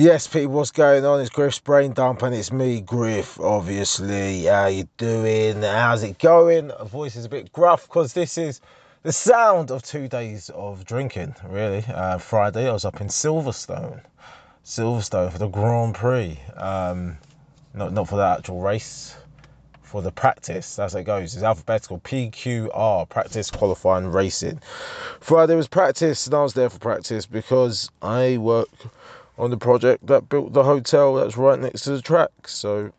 Yes, people, what's going on? It's Griff's Brain Dump and it's me, Griff, obviously. How you doing? How's it going? The voice is a bit gruff because this is the sound of two days of drinking, really. Uh, Friday, I was up in Silverstone. Silverstone for the Grand Prix. Um, not, not for the actual race, for the practice. How it goes. It's alphabetical PQR, practice qualifying racing. Friday was practice and I was there for practice because I work on the project that built the hotel that's right next to the track. So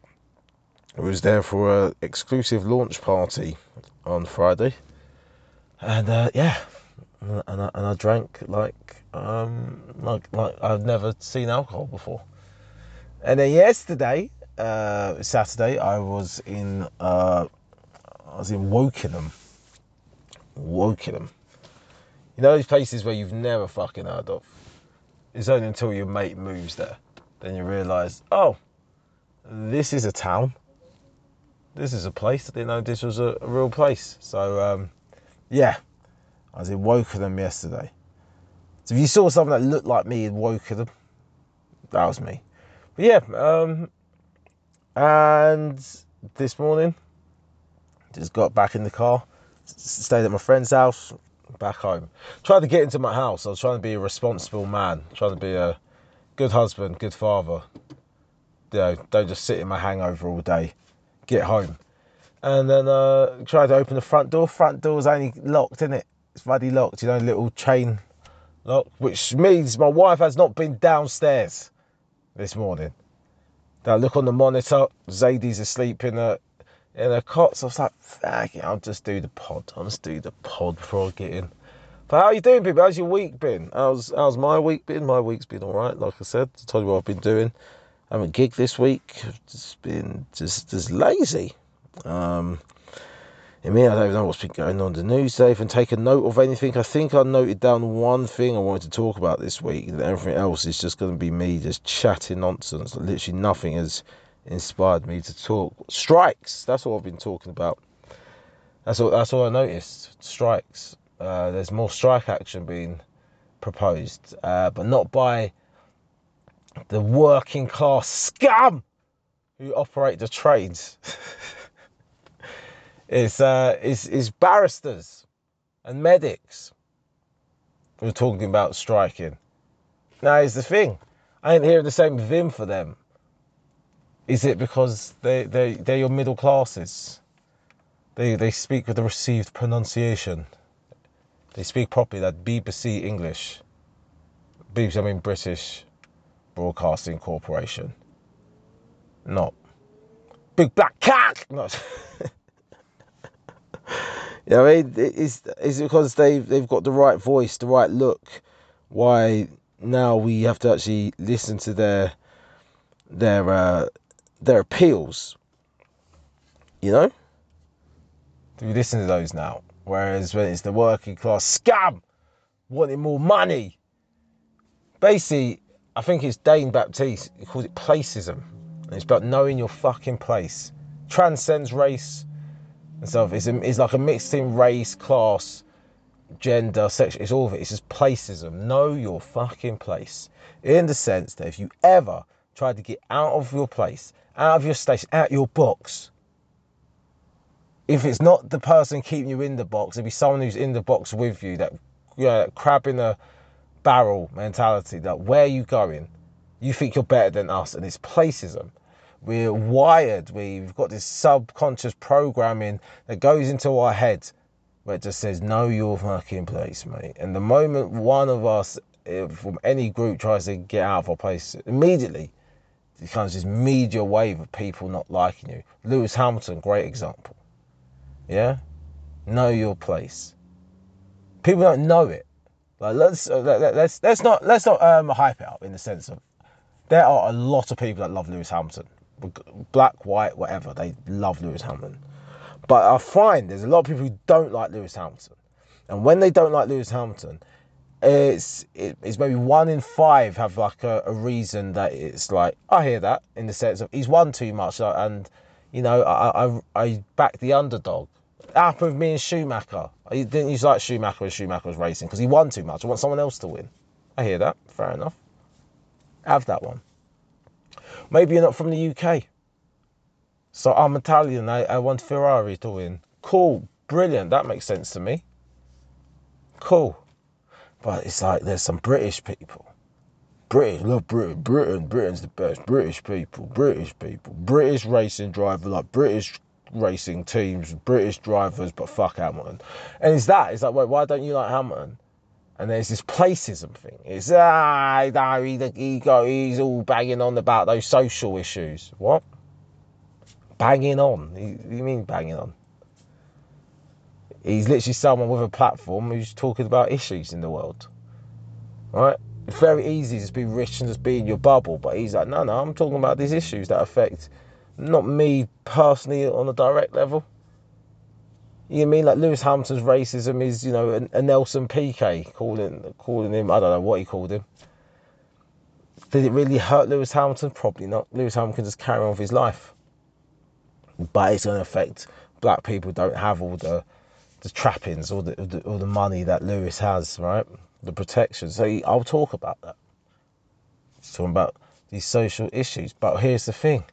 I was there for a exclusive launch party on Friday, and uh, yeah, and I, and I drank like um like like I've never seen alcohol before. And then yesterday, uh, Saturday, I was in uh, I was in Wokingham. Wokingham. You know those places where you've never fucking heard of it's only until your mate moves there, then you realise, oh, this is a town. This is a place. I didn't know this was a, a real place. So, um, yeah, I was in Wokingham yesterday. So if you saw something that looked like me in Wokingham, that was me. But yeah, um, and this morning, just got back in the car, stayed at my friend's house, back home. Tried to get into my house. I was trying to be a responsible man, trying to be a good husband, good father. You know, don't just sit in my hangover all day. Get home. And then uh, tried to open the front door. Front door's only locked, isn't it? It's bloody locked, you know, little chain lock, which means my wife has not been downstairs this morning. Now look on the monitor, Zadie's asleep in a in the cots. I was like, fuck it, I'll just do the pod. I'll just do the pod before I get in. But how you doing, people? How's your week been? How's how's my week been? My week's been all right. Like I said, I told you what I've been doing. I haven't gigged this week. I've just been just just lazy. Um, I mean, I don't know what's been going on the news. If I take note of anything, I think I noted down one thing I wanted to talk about this week. And everything else is just going to be me just chatting nonsense. Literally nothing has inspired me to talk. Strikes. That's what I've been talking about. That's all. That's all I noticed. Strikes. Uh, there's more strike action being proposed, uh, but not by the working class scum who operate the trades. it's, uh, it's, it's barristers and medics who are talking about striking. Now, here's the thing I ain't hearing the same vim for them. Is it because they, they, they're your middle classes? They, they speak with a received pronunciation. They speak properly, that BBC English. BBC, I mean British Broadcasting Corporation. Not. Big black cock! Not. you know, I mean, it's, it's because they've, they've got the right voice, the right look. Why now we have to actually listen to their their uh, their appeals. You know? Do we listen to those now? Whereas when it's the working class scam, wanting more money. Basically, I think it's Dane Baptiste, he calls it placism. And it's about knowing your fucking place. Transcends race and stuff. It's, a, it's like a mixed in race, class, gender, sex. It's all of it. It's just placism. Know your fucking place. In the sense that if you ever try to get out of your place, out of your station, out your box. If it's not the person keeping you in the box, it'll be someone who's in the box with you, that you know, crab in a barrel mentality, that where are you going? You think you're better than us, and it's placism. We're wired, we've got this subconscious programming that goes into our head where it just says, Know your fucking place, mate. And the moment one of us eh, from any group tries to get out of our place, immediately becomes this media wave of people not liking you. Lewis Hamilton, great example. Yeah, know your place. People don't know it. Like let's uh, let, let's let's not let's not um, hype it up in the sense of there are a lot of people that love Lewis Hamilton, black, white, whatever. They love Lewis Hamilton. But I find there's a lot of people who don't like Lewis Hamilton, and when they don't like Lewis Hamilton, it's it's maybe one in five have like a, a, reason that it's like I hear that in the sense of he's won too much and you know I I, I back the underdog. Happened with me and Schumacher. I didn't use like Schumacher when Schumacher was racing because he won too much. I want someone else to win. I hear that. Fair enough. Have that one. Maybe you're not from the UK. So I'm Italian. I, I want Ferrari to win. Cool. Brilliant. That makes sense to me. Cool. But it's like there's some British people. British, love Britain. Britain, Britain's the best. British people, British people, British racing driver, like British racing teams, British drivers, but fuck Hamilton. And it's that. It's like, wait, why don't you like Hamilton? And there's this placism thing. It's ah, no, he, he he's all banging on about those social issues. What? Banging on? You mean banging on? He's literally someone with a platform who's talking about issues in the world. Right? It's very easy to just be rich and just be in your bubble, but he's like, no, no, I'm talking about these issues that affect not me personally on a direct level. You mean like Lewis Hamilton's racism is, you know, a, a Nelson Piquet calling calling him, I don't know what he called him. Did it really hurt Lewis Hamilton? Probably not. Lewis Hamilton can just carry on with his life. But it's going to affect black people don't have all the the trappings all the, the or the money that Lewis has, right? The protection. So he, I'll talk about that. He's talking about these social issues. But here's the thing.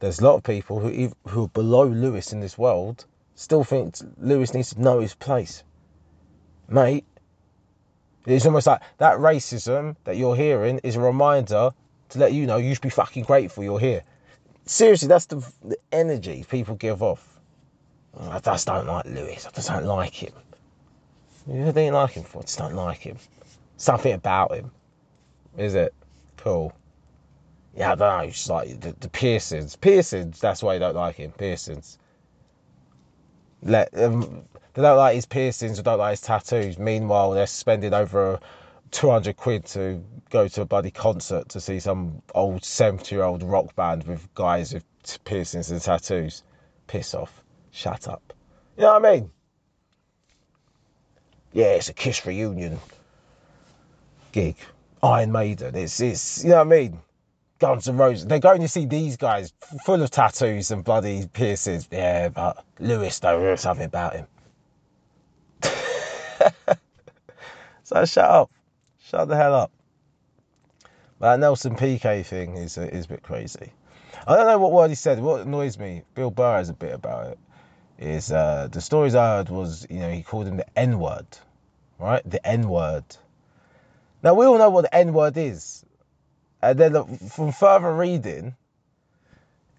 There's a lot of people who who are below Lewis in this world still think Lewis needs to know his place. Mate, it's almost like that racism that you're hearing is a reminder to let you know you should be fucking grateful you're here. Seriously, that's the, the energy people give off. I just don't like Lewis. I just don't like him. You don't like him for? I just don't like him. Something about him. Is it? Cool. Yeah, I don't know. It's like the, the piercings. Piercings, that's why you don't like him. Piercings let um, they don't like his piercings or don't like his tattoos. Meanwhile, they're spending over 200 quid to go to a bloody concert to see some old 70 year old rock band with guys with piercings and tattoos. Piss off. Shut up. You know what I mean? Yeah, it's a Kiss reunion gig. Iron Maiden. It's, it's, you know what I mean? Guns N' Roses. They're going to see these guys full of tattoos and bloody piercings. Yeah, but Lewis, though, there's something about him. so shut up. Shut the hell up. That Nelson Piquet thing is is a bit crazy. I don't know what word he said. What annoys me, Bill Burr has a bit about it, is uh, the stories I heard was, you know, he called him the N word, right? The N word. Now, we all know what the N word is. And then from further reading,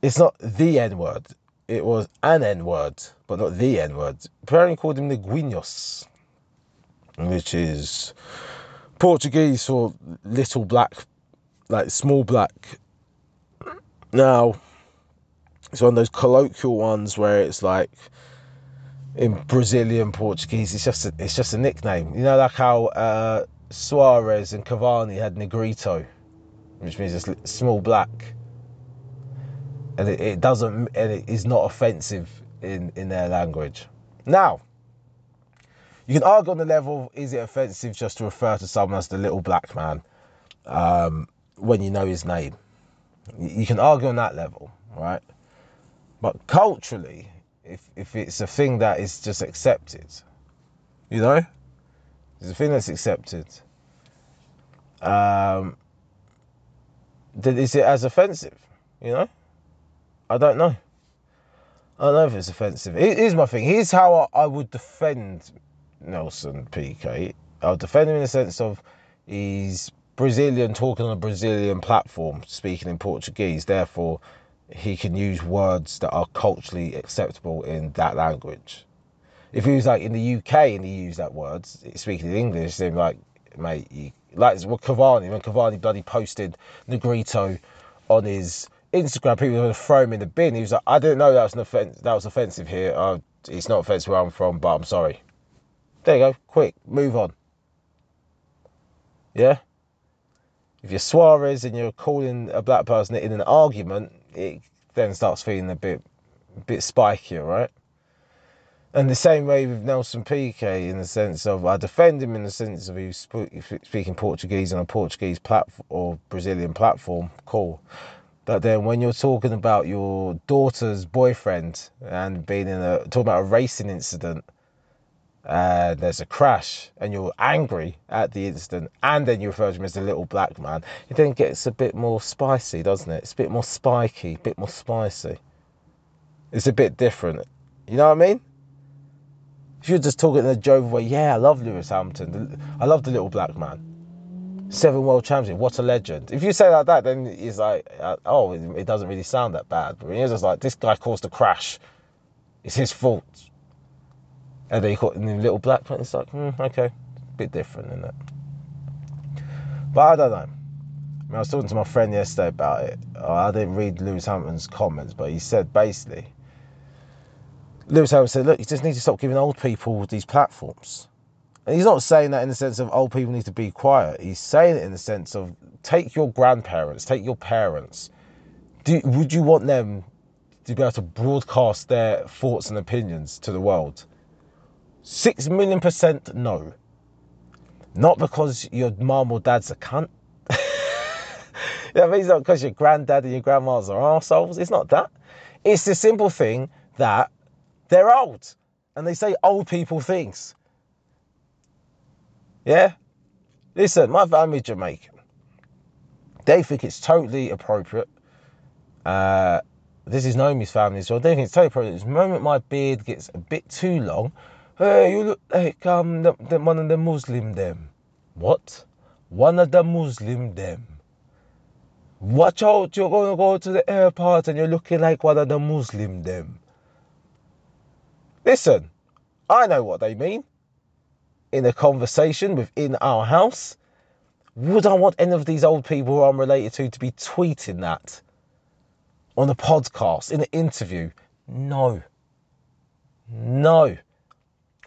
it's not the N word. It was an N word, but not the N word. Apparently called him the Guinos, which is Portuguese for little black, like small black. Now, it's one of those colloquial ones where it's like in Brazilian Portuguese, it's just a, it's just a nickname. You know, like how uh, Suarez and Cavani had Negrito which means it's small black. And it, it doesn't, and it is not offensive in, in their language. Now, you can argue on the level, is it offensive just to refer to someone as the little black man um, when you know his name? You can argue on that level, right? But culturally, if, if it's a thing that is just accepted, you know, it's a thing that's accepted, um, is it as offensive? You know, I don't know. I don't know if it's offensive. Here's my thing. Here's how I would defend Nelson Piquet. I'll defend him in the sense of he's Brazilian, talking on a Brazilian platform, speaking in Portuguese. Therefore, he can use words that are culturally acceptable in that language. If he was like in the UK and he used that words, speaking in English, then like, mate, you like with Cavani, when Cavani bloody posted Negrito on his Instagram, people were throw him in the bin. He was like, I didn't know that was an offense. That was offensive here. Uh, it's not offensive where I'm from, but I'm sorry. There you go. Quick, move on. Yeah. If you're Suarez and you're calling a black person in an argument, it then starts feeling a bit, bit spikier, right? And the same way with Nelson Piquet, in the sense of I defend him in the sense of he's speaking Portuguese on a Portuguese platform or Brazilian platform, cool. But then when you're talking about your daughter's boyfriend and being in a talking about a racing incident, and there's a crash and you're angry at the incident and then you refer to him as a little black man, it then gets a bit more spicy, doesn't it? It's a bit more spiky, a bit more spicy. It's a bit different. You know what I mean? If you're just talking in a jovial way, yeah, I love Lewis Hamilton. I love the little black man. Seven world champion, what a legend. If you say like that, then it's like, uh, oh, it, doesn't really sound that bad. But just like, this guy caused a crash. It's his fault. And then you got in the little black man. It's like, hmm, okay, a bit different, isn't it? But I don't know. I, mean, I was talking to my friend yesterday about it. I didn't read Lewis Hamilton's comments, but he said basically, Lewis Hamilton said, look, you just need to stop giving old people these platforms. And he's not saying that in the sense of old people need to be quiet. He's saying it in the sense of take your grandparents, take your parents. Do, would you want them to be able to broadcast their thoughts and opinions to the world? Six million percent no. Not because your mom or dad's a cunt. that means not because your granddad and your grandmas are assholes. It's not that. It's the simple thing that they're old and they say old people things. Yeah? Listen, my family's Jamaican. They think it's totally appropriate. Uh, this is Naomi's family well. They think it's totally appropriate. The moment my beard gets a bit too long, Hey, you look like um the, the, one of the Muslim them. What? One of the Muslim them. Watch out, you're gonna go to the airport and you're looking like one of the Muslim them. Listen, I know what they mean. In a conversation within our house, would I want any of these old people who I'm related to to be tweeting that on a podcast, in an interview? No. No.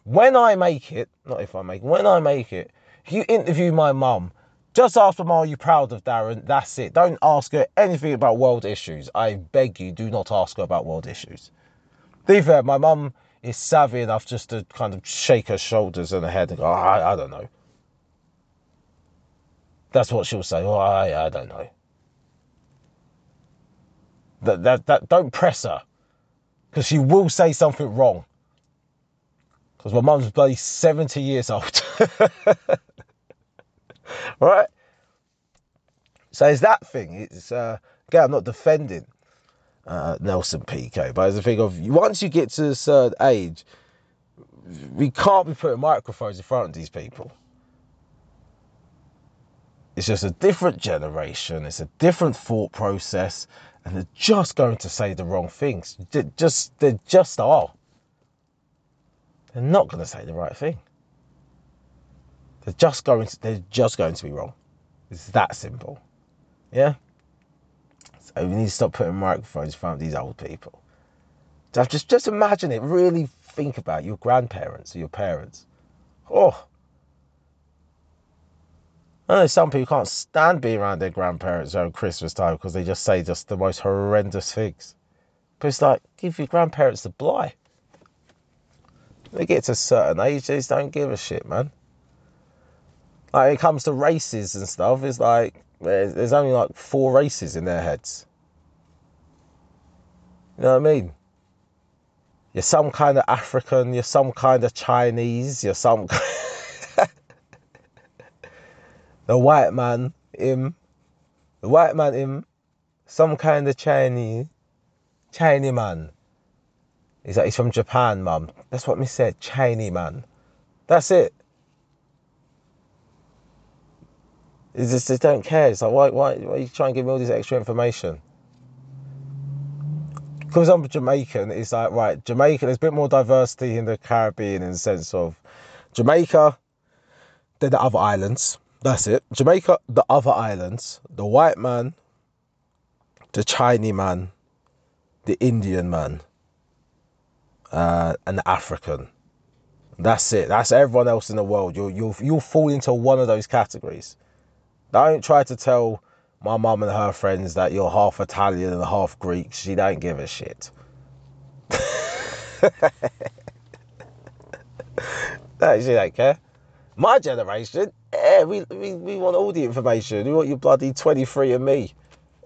When I make it, not if I make when I make it, you interview my mum, just ask them, are you proud of Darren? That's it. Don't ask her anything about world issues. I beg you, do not ask her about world issues. To be fair, my mum is savvy enough just to kind of shake her shoulders and her head and go, I, I don't know. That's what she'll say. Oh, I, I don't know. That, that, that, don't press her because she will say something wrong because my mum's bloody 70 years old. right? So it's that thing. It's uh, again, I'm not defending uh, Nelson Piquet, but it's a thing of once you get to a certain age, we can't be putting microphones in front of these people. It's just a different generation. It's a different thought process, and they're just going to say the wrong things. They just they just are. They're not going to say the right thing. They're just going to, they're just going to be wrong. It's that simple. Yeah? So we need to stop putting microphones in front of these old people. Just, just imagine it. Really think about your grandparents or your parents. Oh. I know some people can't stand being around their grandparents around Christmas time because they just say just the most horrendous things. But it's like, give your grandparents the bly. They get to a certain age, they just don't give a shit, man. Like, when it comes to races and stuff, it's like, there's only like four races in their heads. You know what I mean? You're some kind of African, you're some kind of Chinese, you're some. the white man, him. The white man, him. Some kind of Chinese. Chinese man. He's like, he's from Japan, mum. That's what me said, Chinese man. That's it. It's just, they don't care. It's like, why, why, why are you trying to give me all this extra information? Because I'm Jamaican, it's like, right, Jamaica, there's a bit more diversity in the Caribbean in the sense of Jamaica, then the other islands. That's it. Jamaica, the other islands, the white man, the Chinese man, the Indian man uh, an African. That's it. That's everyone else in the world. You'll you'll you'll fall into one of those categories. Don't try to tell my mum and her friends that you're half Italian and half Greek. She don't give a shit. no, she don't care. My generation, yeah, we, we, we want all the information. We want your bloody 23 and me.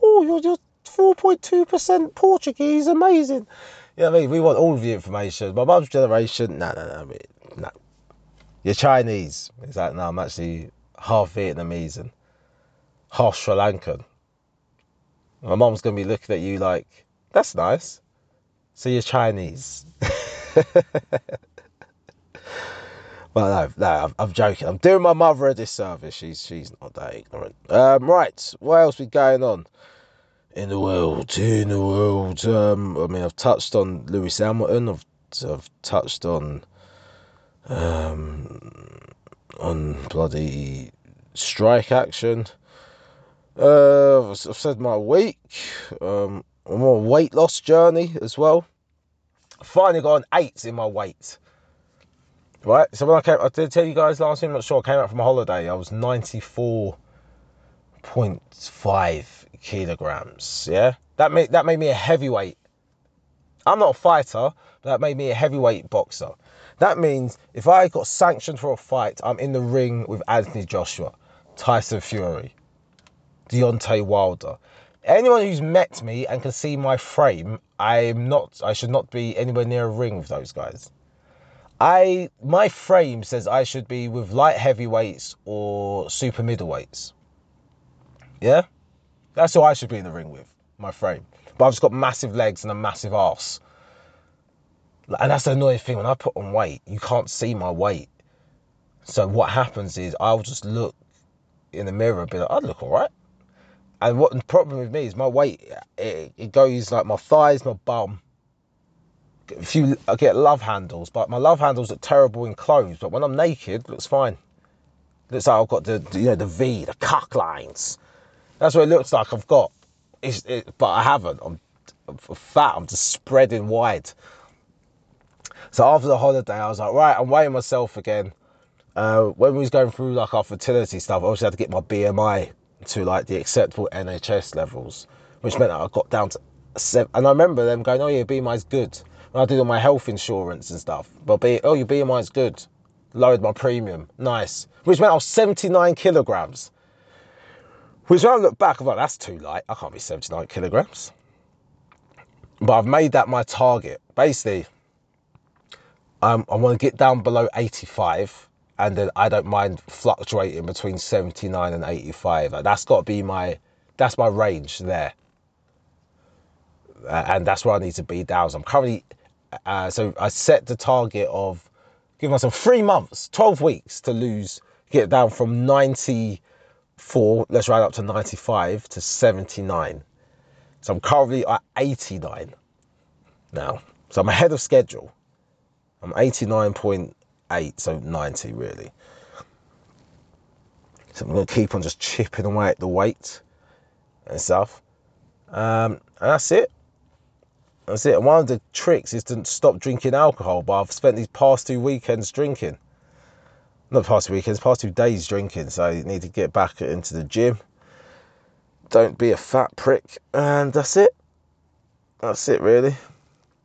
Oh, you're just 4.2% Portuguese, amazing. You know what I mean? We want all the information. My mum's generation, no, no, no, no, You're Chinese. He's like, no, I'm actually half Vietnamese and half Sri Lankan. My mom's gonna be looking at you like, that's nice. So you're Chinese. Well, no, no, I'm, joking. I'm doing my mother a disservice. She's she's not that ignorant. Um, right, what else we going on in the world? In the world, um, I mean, I've touched on Lewis Hamilton. I've I've touched on um, on bloody strike action. Uh, I've said my week. Um, I'm on a weight loss journey as well. I finally got an eight in my weight. Right, so when I came, I did tell you guys last week, I'm not sure, I came out from a holiday, I was 94.5 kilograms, yeah? That made, that made me a heavyweight. I'm not a fighter, but that made me a heavyweight boxer. That means if I got sanctioned for a fight, I'm in the ring with Anthony Joshua, Tyson Fury, Deontay Wilder. Anyone who's met me and can see my frame, I'm not, I should not be anywhere near a ring with those guys. I my frame says I should be with light heavyweights or super middleweights. Yeah, that's who I should be in the ring with. My frame, but I've just got massive legs and a massive ass. And that's the annoying thing when I put on weight, you can't see my weight. So what happens is I'll just look in the mirror and be like, I look all right. And what the problem with me is my weight, it, it goes like my thighs, my bum, a few I get love handles, but my love handles look terrible in clothes. But when I'm naked, looks fine. Looks like I've got the, you know the V, the cock lines. That's what it looks like I've got. It, but I haven't. I'm, I'm fat. I'm just spreading wide. So after the holiday, I was like, right, I'm weighing myself again. Uh, when we was going through like our fertility stuff, I obviously had to get my BMI to like the acceptable NHS levels, which meant that I got down to seven. And I remember them going, "Oh yeah, BMI's good." And I did all my health insurance and stuff. But be, oh, your BMI is good. Lowered my premium. Nice. Which meant I was 79 kilograms. Which when I look back, I'm like, that's too light. I can't be 79 kilograms. But I've made that my target. Basically, um, I want to get down below 85 and then I don't mind fluctuating between 79 and 85. That's got to be my, that's my range there. Uh, and that's where I need to be down. So I'm currently uh, so I set the target of give myself three months, 12 weeks to lose, get down from 94, let's ride up to 95 to 79. So I'm currently at 89 now. So I'm ahead of schedule. I'm 89.8, so 90 really. So I'm going to keep on just chipping away at the weight and stuff. Um, and that's it. That's it. one of the tricks is to stop drinking alcohol, but I've spent these past two weekends drinking. Not past weekends, past two days drinking, so I need to get back into the gym. Don't be a fat prick, and that's it. That's it, really.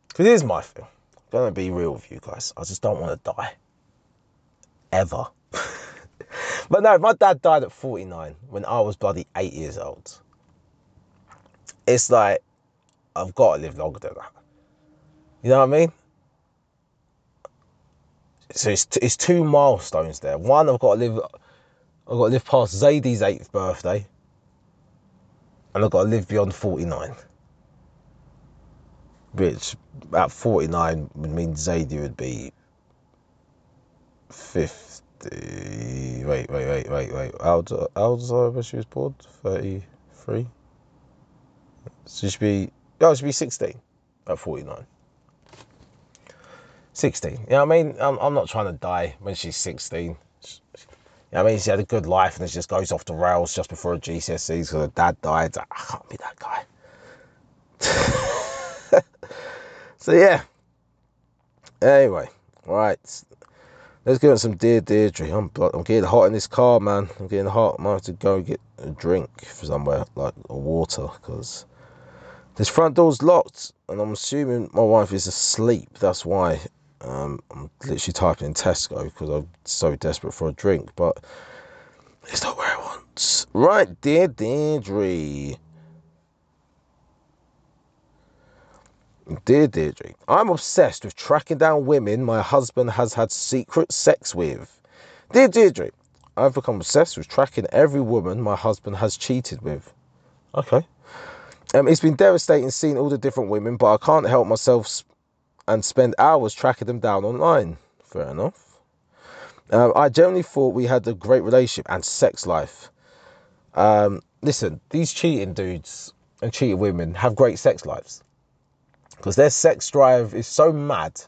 Because is my thing. I'm gonna be real with you guys. I just don't want to die. Ever. but no, my dad died at 49 when I was bloody eight years old. It's like I've got to live longer than that. You know what I mean? So it's, it's two milestones there. One, I've got to live, I've got to live past Zadie's eighth birthday, and I've got to live beyond 49. Which at 49 would mean Zadie would be 50. Wait, wait, wait, wait, wait. How old, how old was I when she was born? 33? So she should be Oh, should be 16 at 49. 16. You know what I mean? I'm, I'm not trying to die when she's 16. You know what I mean? She had a good life and it just goes off the rails just before her GCSEs because her dad died. I can't be that guy. so, yeah. Anyway, right. Let's get on some Dear Deirdre. I'm, I'm getting hot in this car, man. I'm getting hot. I might have to go get a drink somewhere, like a water, because this front door's locked, and I'm assuming my wife is asleep. That's why um, I'm literally typing in Tesco because I'm so desperate for a drink, but it's not where I want. Right, dear Deirdre. Dear Deirdre, I'm obsessed with tracking down women my husband has had secret sex with. Dear Deirdre, I've become obsessed with tracking every woman my husband has cheated with. Okay. Um, it's been devastating seeing all the different women, but I can't help myself and spend hours tracking them down online. Fair enough. Um, I generally thought we had a great relationship and sex life. Um, listen, these cheating dudes and cheating women have great sex lives because their sex drive is so mad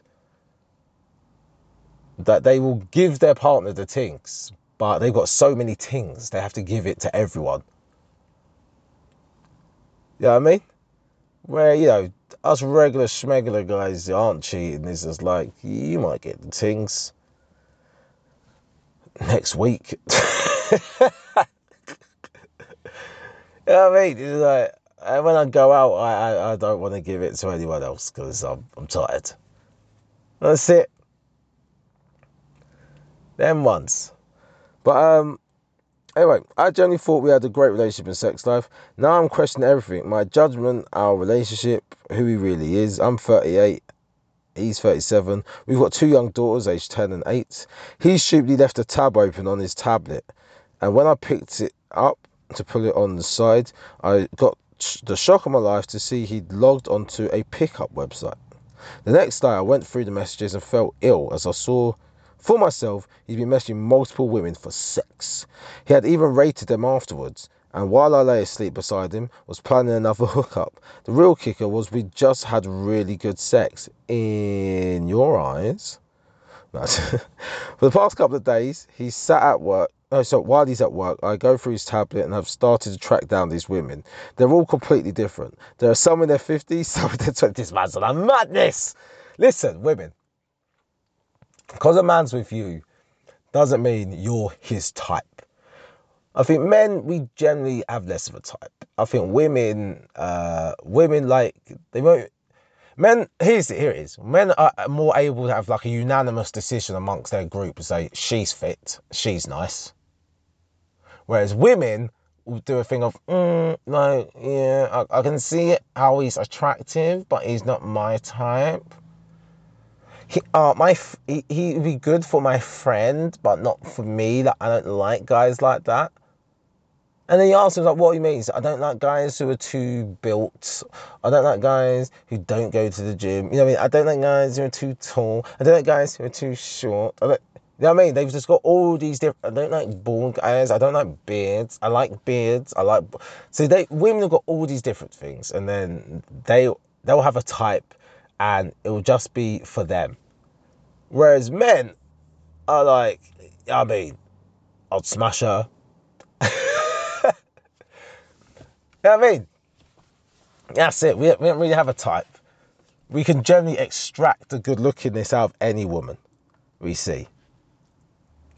that they will give their partner the things, but they've got so many things they have to give it to everyone. You know what I mean? Where, you know, us regular schmegular guys aren't cheating. It's just like, you might get the tings next week. you know what I mean? It's like, when I go out, I, I, I don't want to give it to anyone else because I'm, I'm tired. That's it. Them ones. But um, anyway, I generally thought we had a great relationship and sex life. Now I'm questioning everything. My judgment, our relationship, who he really is. I'm 38. He's 37. We've got two young daughters, aged 10 and 8. He stupidly left a tab open on his tablet. And when I picked it up to pull it on the side, I got the shock of my life to see he'd logged onto a pickup website. The next day, I went through the messages and felt ill as I saw for myself he'd been messaging multiple women for sex. He had even rated them afterwards, and while I lay asleep beside him, was planning another hookup. The real kicker was we just had really good sex. In your eyes? for the past couple of days, he sat at work no, so while he's at work, I go through his tablet and have started to track down these women. They're all completely different. There are some in their 50s, some in their 20s. Man's on a madness. Listen, women, because a man's with you doesn't mean you're his type. I think men, we generally have less of a type. I think women, uh, women like, they won't, men, here's, here it is. Men are more able to have like a unanimous decision amongst their group to say, she's fit, she's nice Whereas women will do a thing of, mm, no, yeah, I, I can see how he's attractive, but he's not my type. He, uh, my, he, he'd be good for my friend, but not for me. Like, I don't like guys like that. And then he asked him, like, what do he means. I don't like guys who are too built. I don't like guys who don't go to the gym. You know what I mean? I don't like guys who are too tall. I don't like guys who are too short. I don't, you know what I mean? They've just got all these different. I don't like bald guys. I don't like beards. I like beards. I like. So they women have got all these different things, and then they they'll have a type, and it will just be for them. Whereas men are like, I mean, I'll smash her. you know what I mean? That's it. We, we don't really have a type. We can generally extract the good lookingness out of any woman we see.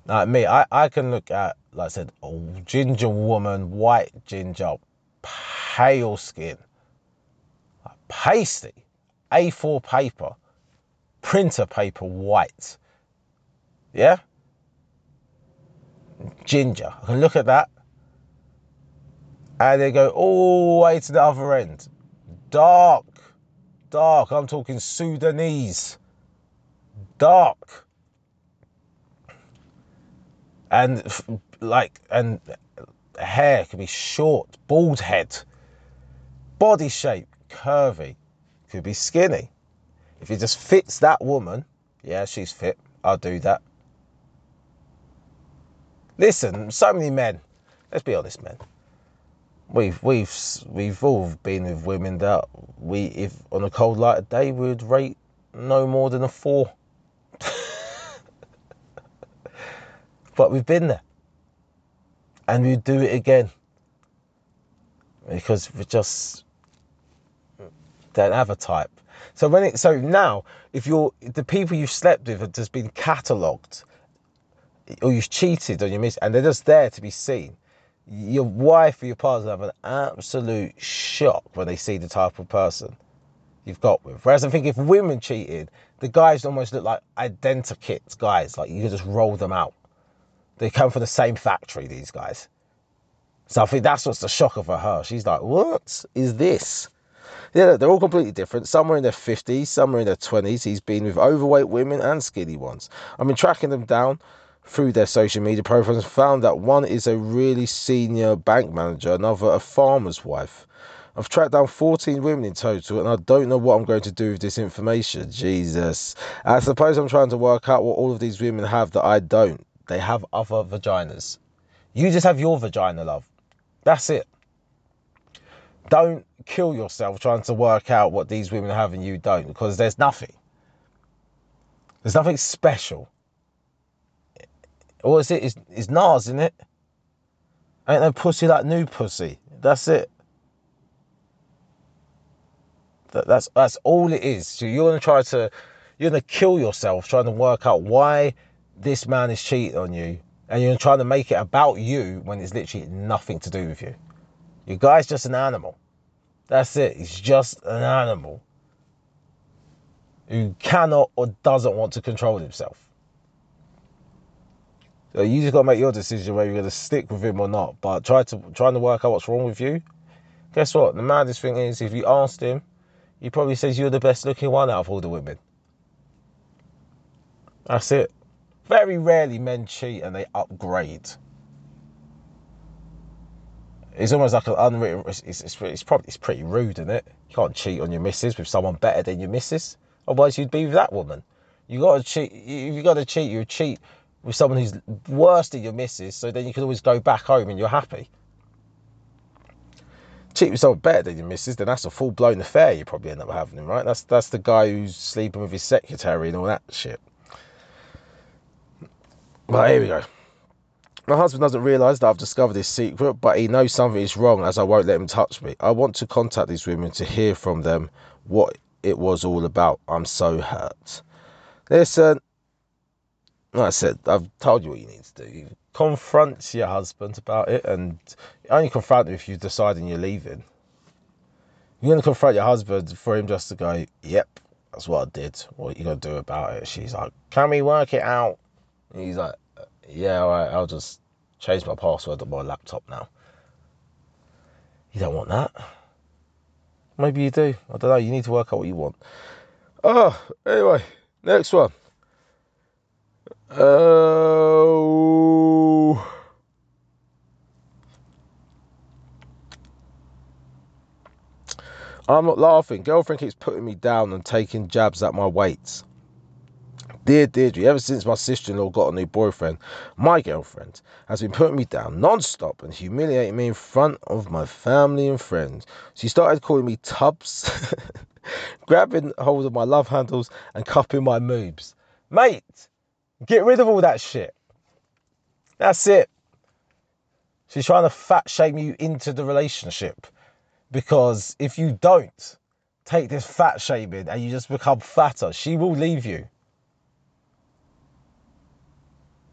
Like me, I, I can look at, like I said, a ginger woman, white ginger, pale skin, pasty, A4 paper, printer paper white. Yeah? Ginger. I can look at that. And they go all the way to the other end. Dark. Dark. I'm talking Sudanese. Dark and like and hair could be short, bald head, body shape curvy, could be skinny. If it just fits that woman, yeah, she's fit. I'll do that. Listen, so many men. Let's be honest, men. We've we've we've all been with women that we, if on a cold light day, would rate no more than a four. But we've been there. And we do it again. Because we just don't have a type. So when it so now if you're the people you've slept with have just been catalogued or you've cheated on your miss and they're just there to be seen, your wife or your partner have an absolute shock when they see the type of person you've got with. Whereas I think if women cheated, the guys almost look like identikit guys, like you just roll them out. They come from the same factory, these guys. So I think that's what's the shocker for her. She's like, what is this? Yeah, they're all completely different. Some are in their 50s, some are in their 20s. He's been with overweight women and skinny ones. I've been tracking them down through their social media profiles and found that one is a really senior bank manager, another a farmer's wife. I've tracked down 14 women in total, and I don't know what I'm going to do with this information. Jesus. I suppose I'm trying to work out what all of these women have that I don't. They have other vaginas. You just have your vagina, love. That's it. Don't kill yourself trying to work out what these women have and you don't, because there's nothing. There's nothing special. All is it is is Nas in it. Ain't no pussy like new pussy. That's it. That, that's that's all it is. So you're gonna try to you're gonna kill yourself trying to work out why this man is cheating on you, and you're trying to make it about you when it's literally nothing to do with you. Your guy's just an animal. That's it. He's just an animal who cannot or doesn't want to control himself. So you just gotta make your decision whether you're gonna stick with him or not. But try to trying to work out what's wrong with you. Guess what? The maddest thing is, if you asked him, he probably says you're the best looking one out of all the women. That's it. Very rarely men cheat and they upgrade. It's almost like an unwritten. It's, it's, it's, probably it's pretty rude, isn't it? You can't cheat on your missus with someone better than your missus. Otherwise, you'd be with that woman. You got to cheat. If you got to cheat, you cheat with someone who's worse than your missus. So then you can always go back home and you're happy. Cheat with someone better than your missus, then that's a full blown affair. You probably end up having, right? That's that's the guy who's sleeping with his secretary and all that shit. But here we go. My husband doesn't realise that I've discovered this secret, but he knows something is wrong as I won't let him touch me. I want to contact these women to hear from them what it was all about. I'm so hurt. Listen, like I said, I've told you what you need to do. You confront your husband about it, and only confront him if you decide and you're leaving. You're going to confront your husband for him just to go, yep, that's what I did. What are you going to do about it? She's like, can we work it out? And he's like, yeah, all right, I'll just change my password on my laptop now. You don't want that. Maybe you do. I don't know. You need to work out what you want. Oh, anyway, next one. Oh. I'm not laughing. Girlfriend keeps putting me down and taking jabs at my weights. Dear Deirdre, ever since my sister in law got a new boyfriend, my girlfriend has been putting me down non stop and humiliating me in front of my family and friends. She started calling me tubs, grabbing hold of my love handles, and cupping my moobs. Mate, get rid of all that shit. That's it. She's trying to fat shame you into the relationship because if you don't take this fat shaming and you just become fatter, she will leave you.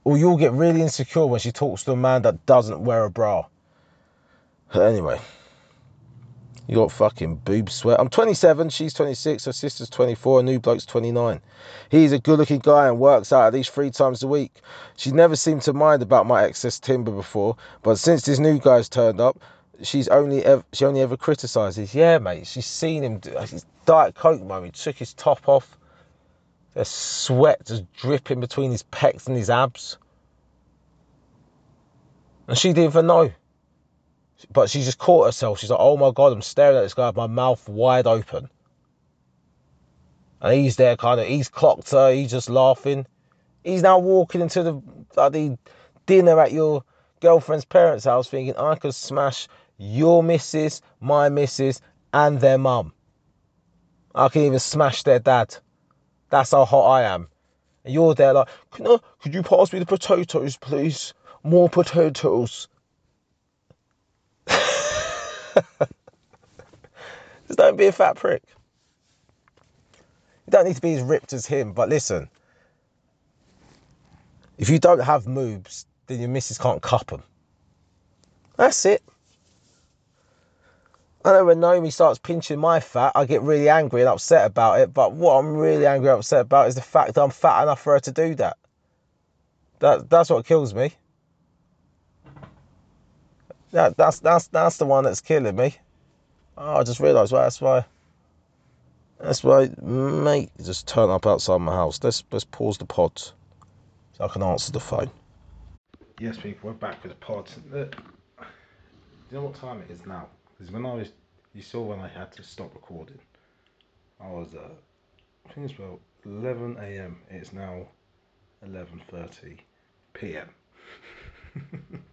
Or you'll get really insecure when she talks to a man that doesn't wear a bra. Anyway, you got fucking boob sweat. I'm 27, she's 26, her sister's 24, a new bloke's 29. He's a good looking guy and works out at least three times a week. She never seemed to mind about my excess timber before, but since this new guy's turned up, she's only ever she only ever criticizes. Yeah, mate, she's seen him do his Diet Coke moment, took his top off, there's sweat just dripping between his pecs and his abs. And she didn't even know. But she just caught herself. She's like, oh my God, I'm staring at this guy with my mouth wide open. And he's there kind of, he's clocked her, he's just laughing. He's now walking into the bloody dinner at your girlfriend's parents' house thinking, I could smash your missus, my missus, and their mum. I can even smash their dad. That's how hot I am. And you're there like, could, I, could you pass me the potatoes, please? More potatoes. Just don't be a fat prick. You don't need to be as ripped as him, but listen. If you don't have moves, then your missus can't cup them. That's it. I know when Naomi starts pinching my fat, I get really angry and upset about it. But what I'm really angry and upset about is the fact that I'm fat enough for her to do that. That that's what kills me. That that's that's that's the one that's killing me. Oh, I just realised well, that's why. That's why mate just turn up outside my house. Let's let's pause the pod. so I can answer the phone. Yes, people, we're back with the pod. Look, do you know what time it is now? Because when I was, you saw when I had to stop recording, I was, uh, I think it's about 11 a.m. It's now 11.30 p.m.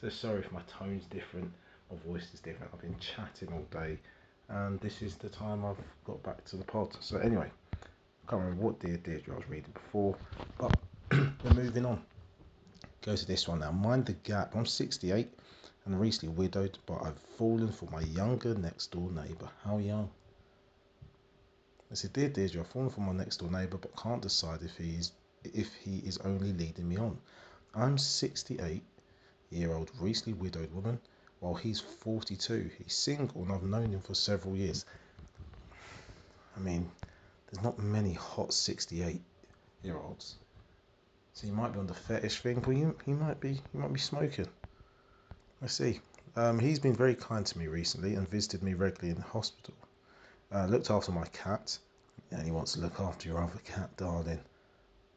so sorry if my tone's different, my voice is different. I've been chatting all day, and this is the time I've got back to the pod. So anyway, I can't remember what Dear Deirdre I was reading before, but we're moving on. Go to this one now. Mind the gap. I'm 68 and recently widowed, but I've fallen for my younger next door neighbour. How young? I said, Dear Deirdre, I've fallen for my next door neighbour, but can't decide if he is if he is only leading me on. I'm 68 year old recently widowed woman, while he's 42. He's single and I've known him for several years. I mean, there's not many hot 68 year olds. So he might be on the fetish thing, but he, he might be he might be smoking. I see. Um, he's been very kind to me recently and visited me regularly in the hospital. Uh, looked after my cat, and he wants to look after your other cat, darling.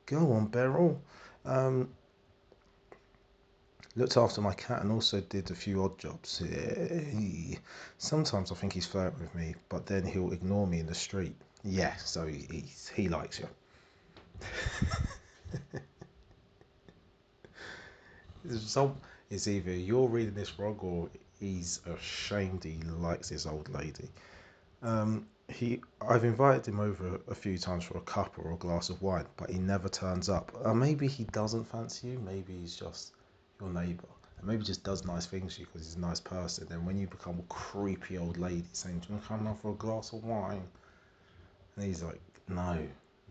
Go on, Beryl. Um, looked after my cat and also did a few odd jobs. Sometimes I think he's flirting with me, but then he'll ignore me in the street. Yeah, so he, he likes you. So it's either you're reading this wrong or he's ashamed he likes this old lady. Um, he, I've invited him over a few times for a cup or a glass of wine, but he never turns up. Uh, maybe he doesn't fancy you. Maybe he's just your neighbour, and maybe just does nice things to you because he's a nice person. Then when you become a creepy old lady saying, "Do you want to come out for a glass of wine?" and he's like, "No,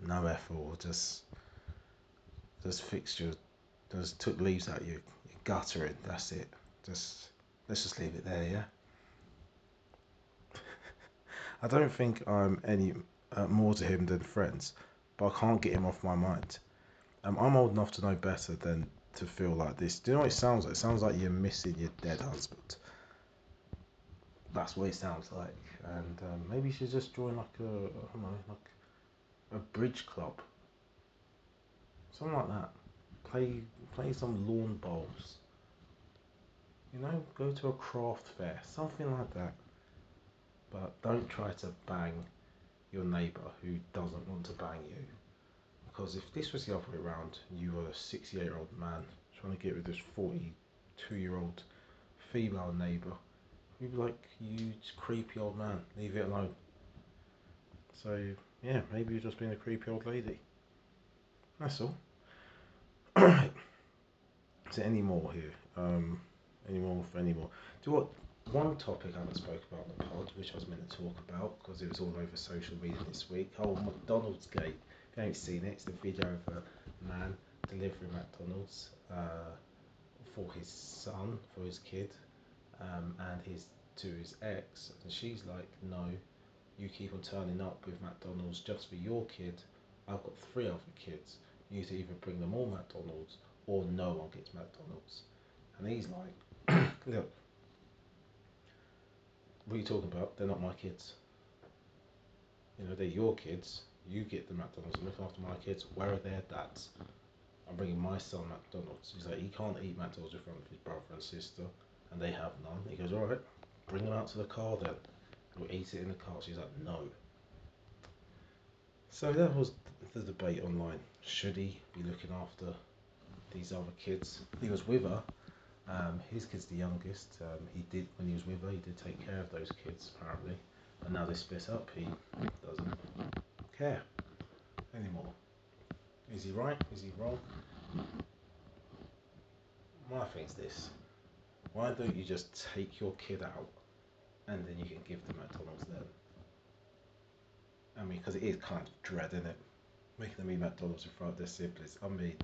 no effort, just, just fix your just took leaves at your guttering. That's it. Just let's just leave it there, yeah. I don't think I'm any uh, more to him than friends, but I can't get him off my mind. Um, I'm old enough to know better than to feel like this. Do you know what it sounds like? It sounds like you're missing your dead husband. That's what it sounds like. And um, maybe you should just join like a, I don't know, like a bridge club. Something like that play play some lawn bowls. You know, go to a craft fair, something like that. But don't try to bang your neighbour who doesn't want to bang you. Because if this was the other way around, you were a 68 year old man trying to get with this 42 year old female neighbour, you'd be like, you creepy old man, leave it alone. So, yeah, maybe you're just being a creepy old lady. That's all. Is there any more here? Um, any more for any more? Do what? One topic I haven't spoke about in the pod, which I was meant to talk about because it was all over social media this week. Oh, McDonald's gate. If you haven't seen it, it's the video of a man delivering McDonald's uh, for his son, for his kid, um, and his to his ex, and she's like, "No, you keep on turning up with McDonald's just for your kid. I've got three other kids you to either bring them all McDonald's or no one gets McDonald's. And he's like, look, what are you talking about? They're not my kids. You know, they're your kids. You get the McDonald's and look after my kids. Where are their dads? I'm bringing my son McDonald's. He's like, he can't eat McDonald's in front of his brother and sister, and they have none. He goes, all right, bring them out to the car then. We'll eat it in the car. She's like, no. So that was the debate online. Should he be looking after these other kids? He was with her. Um, his kid's the youngest. Um, he did when he was with her. He did take care of those kids apparently, and now they split up. He doesn't care anymore. Is he right? Is he wrong? My thing's this: Why don't you just take your kid out, and then you can give them McDonald's then? I mean, because it is kind of dread, isn't it? Making them eat McDonald's front of their siblings. I mean,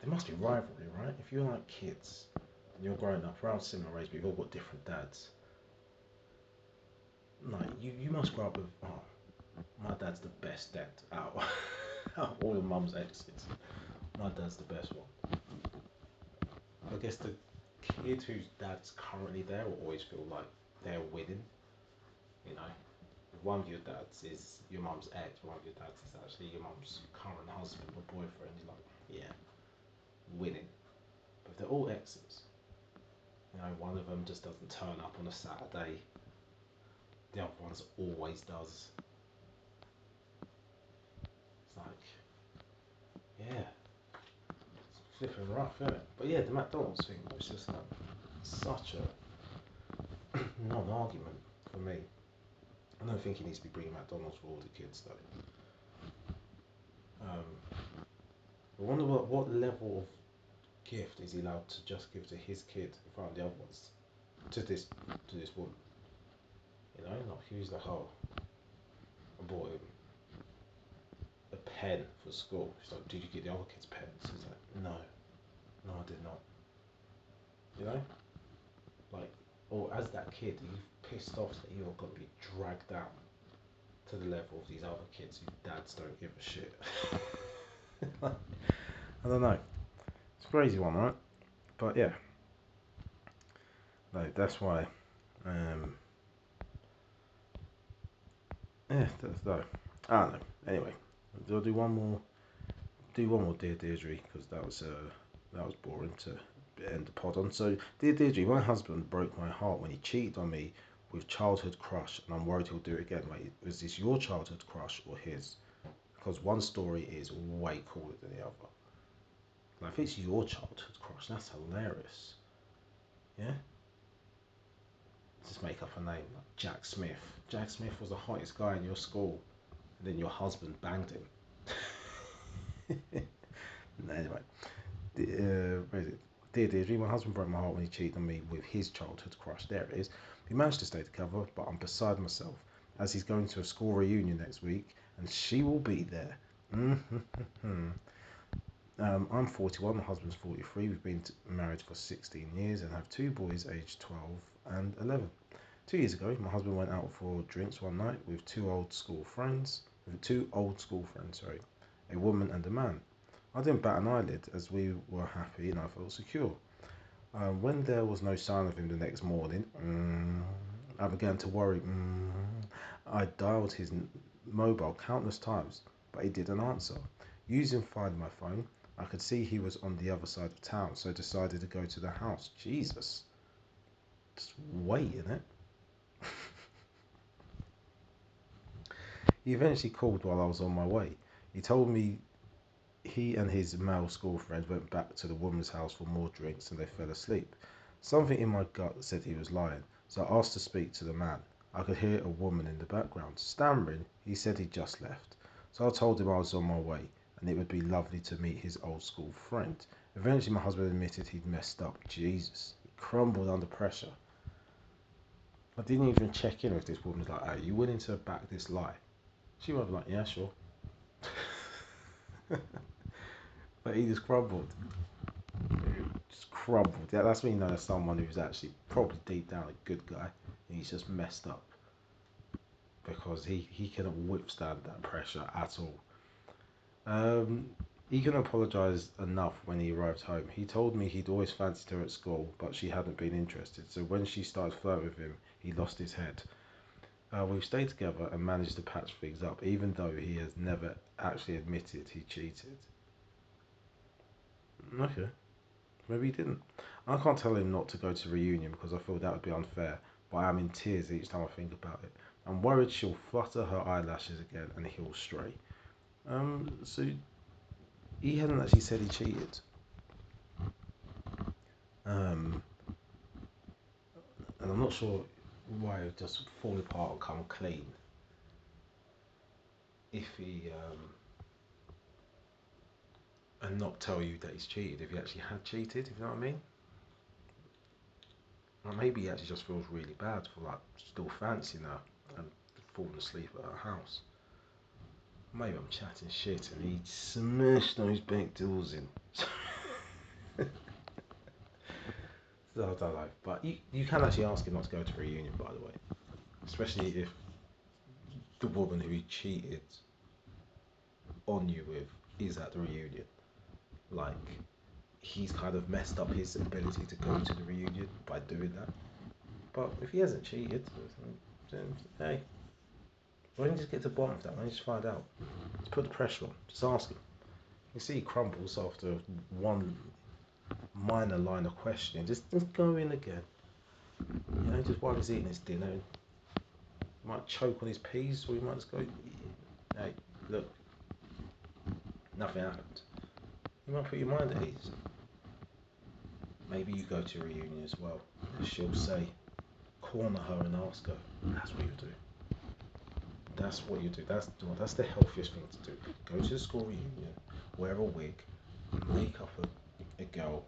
there must be rivalry, right? If you're like kids and you're growing up around similar age, but you've all got different dads. Like, you, you must grow up with, oh, my dad's the best dad out of all your mum's exes. My dad's the best one. I guess the kids whose dad's currently there will always feel like they're winning, you know one of your dads is your mum's ex, one of your dads is actually your mum's current husband or boyfriend, you're like, yeah, winning. But if they're all exes, you know, one of them just doesn't turn up on a Saturday, the other one's always does. It's like, yeah, it's flipping rough, isn't it? But yeah, the McDonald's thing was just like such a non-argument for me. I don't think he needs to be bringing McDonald's for all the kids though. Um, I wonder what, what level of gift is he allowed to just give to his kid in front of the other ones, to this to this woman. You know, like he was like, I bought him a pen for school. She's like, did you get the other kids pens? He's like, no, no, I did not. You know, like, or as that kid, you've pissed off that you're going to be dragged down to the level of these other kids whose dads don't give a shit. I don't know. It's a crazy one, right? But yeah. No, that's why. Um, yeah, that's though. I don't know. Anyway, I'll do one more. Do one more, dear Deirdre, because that was uh, that was boring to end the pod on. So, dear Deirdre, my husband broke my heart when he cheated on me with childhood crush, and I'm worried he'll do it again. Wait, was this your childhood crush or his? Because one story is way cooler than the other. Like if it's your childhood crush, that's hilarious. Yeah? Just make up a name like Jack Smith. Jack Smith was the hottest guy in your school, and then your husband banged him. anyway, uh, where is it? Dear Deirdre, my husband broke my heart when he cheated on me with his childhood crush. There it is. We managed to stay together, but I'm beside myself as he's going to a school reunion next week, and she will be there. Um, I'm 41, my husband's 43. We've been married for 16 years and have two boys aged 12 and 11. Two years ago, my husband went out for drinks one night with two old school friends, with two old school friends, sorry, a woman and a man. I didn't bat an eyelid as we were happy and I felt secure. Uh, when there was no sign of him the next morning, mm, I began to worry. Mm, I dialed his mobile countless times, but he didn't answer. Using Find My Phone, I could see he was on the other side of town, so decided to go to the house. Jesus. Just waiting it. he eventually called while I was on my way. He told me he and his male school friends went back to the woman's house for more drinks and they fell asleep. Something in my gut said he was lying, so I asked to speak to the man. I could hear a woman in the background. Stammering, he said he'd just left. So I told him I was on my way and it would be lovely to meet his old school friend. Eventually, my husband admitted he'd messed up. Jesus, he crumbled under pressure. I didn't even check in with this woman. Like, are you willing to back this lie? She was like, yeah, sure. but he just crumbled. Just crumbled. Yeah, that's when you know there's someone who's actually probably deep down a good guy, and he's just messed up because he he couldn't withstand that pressure at all. Um, he couldn't apologise enough when he arrived home. He told me he'd always fancied her at school, but she hadn't been interested. So when she started flirting with him, he lost his head. Uh, we've stayed together and managed to patch things up, even though he has never actually admitted he cheated. Okay. Maybe he didn't. I can't tell him not to go to reunion because I feel that would be unfair, but I am in tears each time I think about it. I'm worried she'll flutter her eyelashes again and he'll stray. Um, so he hadn't actually said he cheated. Um, and I'm not sure why it just fall apart and come clean. If he um, and not tell you that he's cheated, if he actually had cheated, if you know what I mean. Or maybe he actually just feels really bad for like still fancying her and falling asleep at her house. Maybe I'm chatting shit and he smashed those back doors in. I don't know. But you, you can actually ask him not to go to a reunion, by the way. Especially if the woman who he cheated on you with is at the reunion. Like, he's kind of messed up his ability to go to the reunion by doing that. But if he hasn't cheated, then hey, Why don't you just get to the bottom of that? Why don't you just find out? Just put the pressure on. Just ask him. You see he crumbles after one minor line of questioning. Just, just go in again. You know, just while he's eating his dinner, he might choke on his peas, or he might just go, hey, look, nothing happened. You might put your mind at ease. Maybe you go to a reunion as well. She'll say, corner her and ask her. That's what you do. That's what you do. That's that's the healthiest thing to do. Go to the school reunion, wear a wig, make up a, a girl's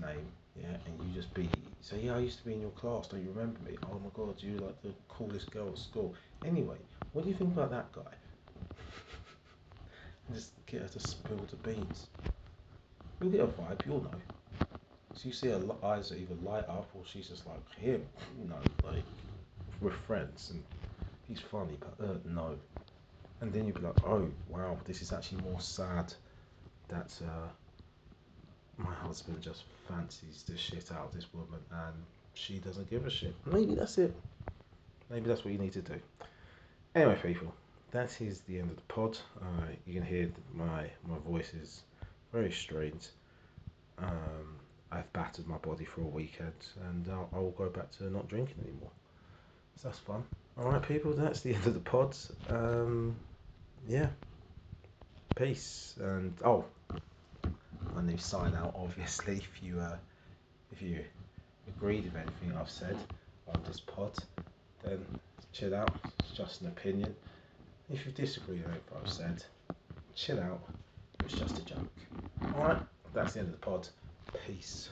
name, yeah, and you just be say, yeah, I used to be in your class. Don't you remember me? Oh my God, you're like the coolest girl at school. Anyway, what do you think about that guy? and just get her to spill the beans. You'll get a vibe. You'll know. So you see her eyes either light up or she's just like him, you know, like we're friends and he's funny, but uh, no. And then you'd be like, oh wow, this is actually more sad that uh, my husband just fancies the shit out of this woman and she doesn't give a shit. Maybe that's it. Maybe that's what you need to do. Anyway, people, that is the end of the pod. Uh, you can hear my my voice is very strange. Um, I've battered my body for a weekend and I'll, I'll go back to not drinking anymore. So that's fun. Alright, people, that's the end of the pod. Um, yeah. Peace. And, oh, my new sign out, obviously, if you, uh, if you agreed with anything I've said on this pod, then chill out. It's just an opinion. If you disagree with anything I've said, chill out. It's just a joke. Alright, that's the end of the pod. Peace.